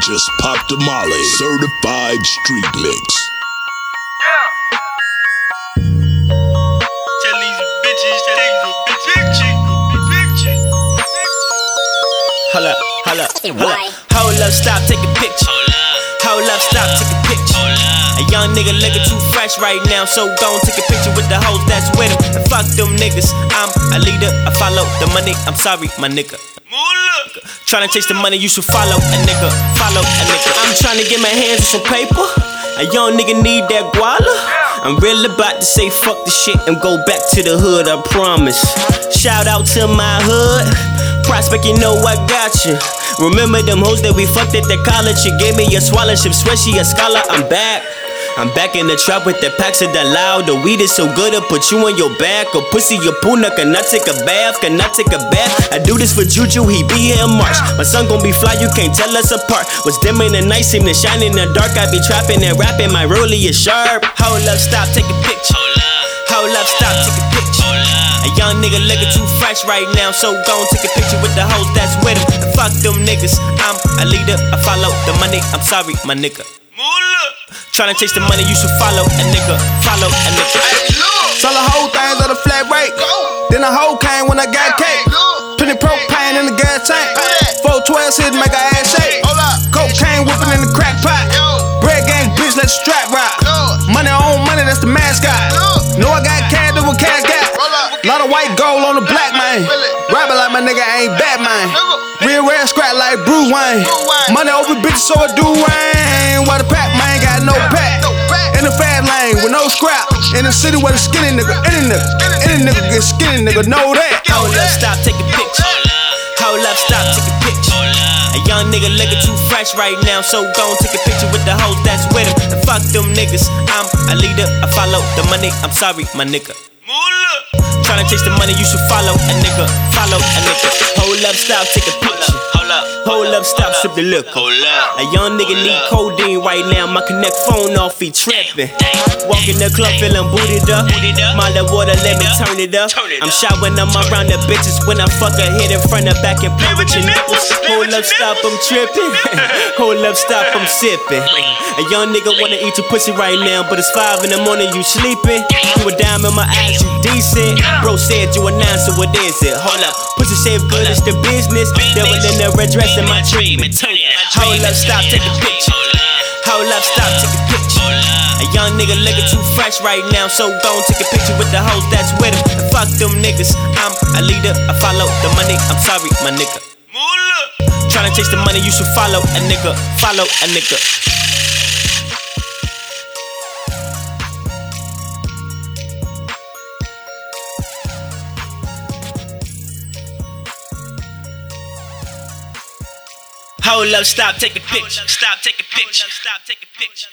just popped a molly. Certified street mix. Tell these bitches, tell these bitches. Hold up, hold up, hold up. Hold up, stop, take a picture. Hold up, stop, take a picture. A young nigga looking too fresh right now, so gon' take a picture with the hoes that's with him. And fuck them niggas, I'm a leader, I follow the money, I'm sorry, my nigga. Tryna chase the money, you should follow a nigga, follow a nigga. I'm tryna get my hands on some paper. A young nigga need that guala. I'm real about to say fuck the shit and go back to the hood, I promise. Shout out to my hood. Prospect, you know I got you. Remember them hoes that we fucked at the college? You gave me a scholarship, swear she a scholar. I'm back. I'm back in the trap with the packs of that loud. The weed is so good, I put you on your back. A pussy, your puna, can I take a bath? Can I take a bath? I do this for Juju, he be here in March. My son gon' be fly, you can't tell us apart. What's dim in the night, seem to shine in the dark. I be trapping and rapping, my rollie is sharp. Hold up, stop, take a picture. Hold up, stop, take a picture. A young nigga looking too fresh right now, so gon' take a picture with the hoes that's with him. Fuck them niggas, I'm a leader, I follow the money. I'm sorry, my nigga. Moolah. Tryna chase the money, you should follow a nigga, follow a nigga. Sell the whole things of the flat rate. Then the whole came when I got cake. Plenty propane in the gas tank. 412 hit make a ass shake. Cocaine whipping in the crack pot. Bread gang bitch, let the strap rock. Money on money, that's the mascot. Know I got cash, do what cash got. Lot of white gold on the black man. Rapping like my nigga ain't Batman. Real red scrap like Bruce Wayne. Money over bitches, so I do rain. With no scrap. In the city where the skinny nigga, any nigga, any nigga get skinny nigga, know that. Hold up, stop, take a picture. Hold up, stop, take a picture. A young nigga looking too fresh right now, so gon' take a picture with the hoes that's with him. And fuck them niggas, I'm a leader, I follow the money. I'm sorry, my nigga. Moolah. Tryna chase the money, you should follow a nigga, follow a nigga. Hold up, stop, take a picture. Hold up. Hold up, stop, sip the liquor. Hold up. A young nigga need codeine right now. My connect phone off, he trippin'. Walk in the club feeling booted up. My water, let me turn it up. I'm shy when I'm around the bitches. When I fuck her head in front of back and play with your nipples. Hold up, stop, I'm trippin'. Hold up, stop, I'm sippin'. A young nigga wanna eat your pussy right now, but it's five in the morning, you sleepin'. You a dime in my eyes, you decent. Bro said you a nine, so what is it? Hold up, pussy shape good, it's the business. Devil in the red dress in my dream. Hold up, stop, take a picture. Hold up, stop, take a picture. A young nigga looking too fresh right now, so gon' take a picture with the hoes that's with him. And fuck them niggas, I'm a leader, I follow the money. I'm sorry, my nigga. Tryna chase the money, you should follow a nigga, follow a nigga. Hold up, stop, take a picture. Stop, take a picture. Stop, take a picture.